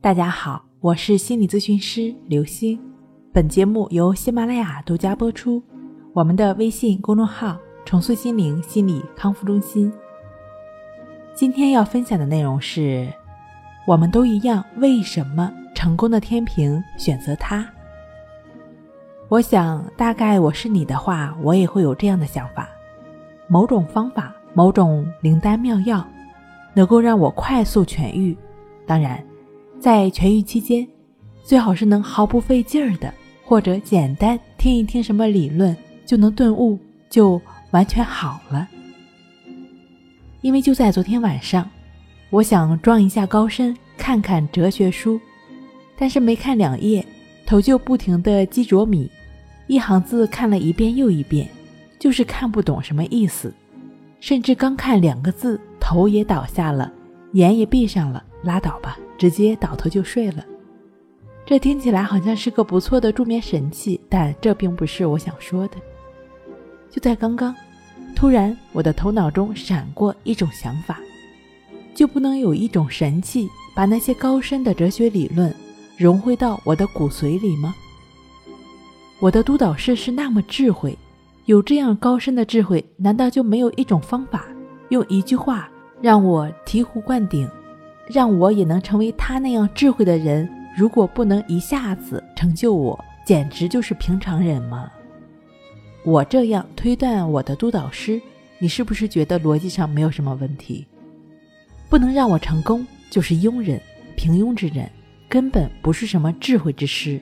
大家好，我是心理咨询师刘星。本节目由喜马拉雅独家播出。我们的微信公众号“重塑心灵心理康复中心”。今天要分享的内容是：我们都一样，为什么成功的天平选择他？我想，大概我是你的话，我也会有这样的想法。某种方法，某种灵丹妙药，能够让我快速痊愈。当然，在痊愈期间，最好是能毫不费劲儿的，或者简单听一听什么理论就能顿悟，就完全好了。因为就在昨天晚上，我想装一下高深，看看哲学书，但是没看两页，头就不停的击啄米。一行字看了一遍又一遍，就是看不懂什么意思，甚至刚看两个字，头也倒下了，眼也闭上了，拉倒吧，直接倒头就睡了。这听起来好像是个不错的助眠神器，但这并不是我想说的。就在刚刚，突然我的头脑中闪过一种想法：就不能有一种神器，把那些高深的哲学理论融汇到我的骨髓里吗？我的督导师是那么智慧，有这样高深的智慧，难道就没有一种方法，用一句话让我醍醐灌顶，让我也能成为他那样智慧的人？如果不能一下子成就我，简直就是平常人吗？我这样推断我的督导师，你是不是觉得逻辑上没有什么问题？不能让我成功，就是庸人、平庸之人，根本不是什么智慧之师。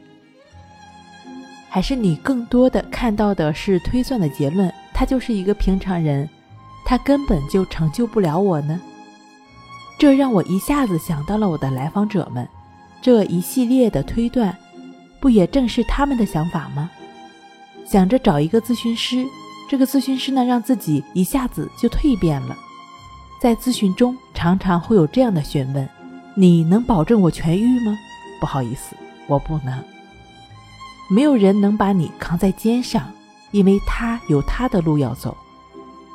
还是你更多的看到的是推算的结论，他就是一个平常人，他根本就成就不了我呢。这让我一下子想到了我的来访者们，这一系列的推断，不也正是他们的想法吗？想着找一个咨询师，这个咨询师呢，让自己一下子就蜕变了。在咨询中，常常会有这样的询问：“你能保证我痊愈吗？”不好意思，我不能。没有人能把你扛在肩上，因为他有他的路要走。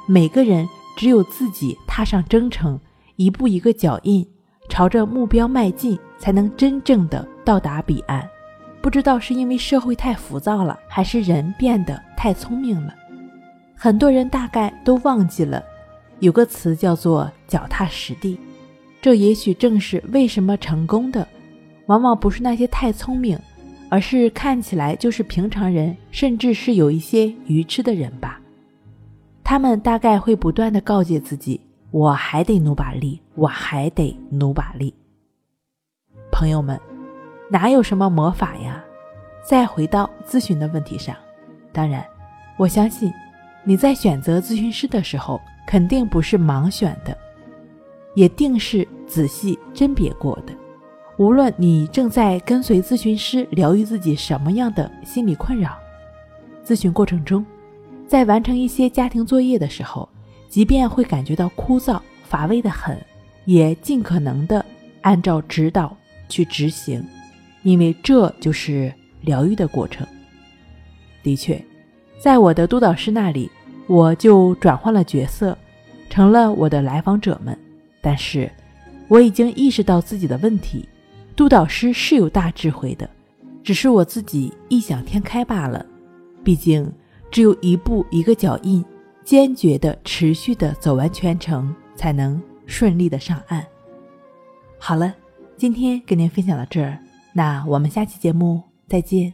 每个人只有自己踏上征程，一步一个脚印，朝着目标迈进，才能真正的到达彼岸。不知道是因为社会太浮躁了，还是人变得太聪明了，很多人大概都忘记了，有个词叫做脚踏实地。这也许正是为什么成功的，往往不是那些太聪明。而是看起来就是平常人，甚至是有一些愚痴的人吧。他们大概会不断的告诫自己：“我还得努把力，我还得努把力。”朋友们，哪有什么魔法呀？再回到咨询的问题上，当然，我相信你在选择咨询师的时候，肯定不是盲选的，也定是仔细甄别过的。无论你正在跟随咨询师疗愈自己什么样的心理困扰，咨询过程中，在完成一些家庭作业的时候，即便会感觉到枯燥乏味的很，也尽可能的按照指导去执行，因为这就是疗愈的过程。的确，在我的督导师那里，我就转换了角色，成了我的来访者们，但是我已经意识到自己的问题。督导师是有大智慧的，只是我自己异想天开罢了。毕竟，只有一步一个脚印，坚决的、持续的走完全程，才能顺利的上岸。好了，今天跟您分享到这儿，那我们下期节目再见。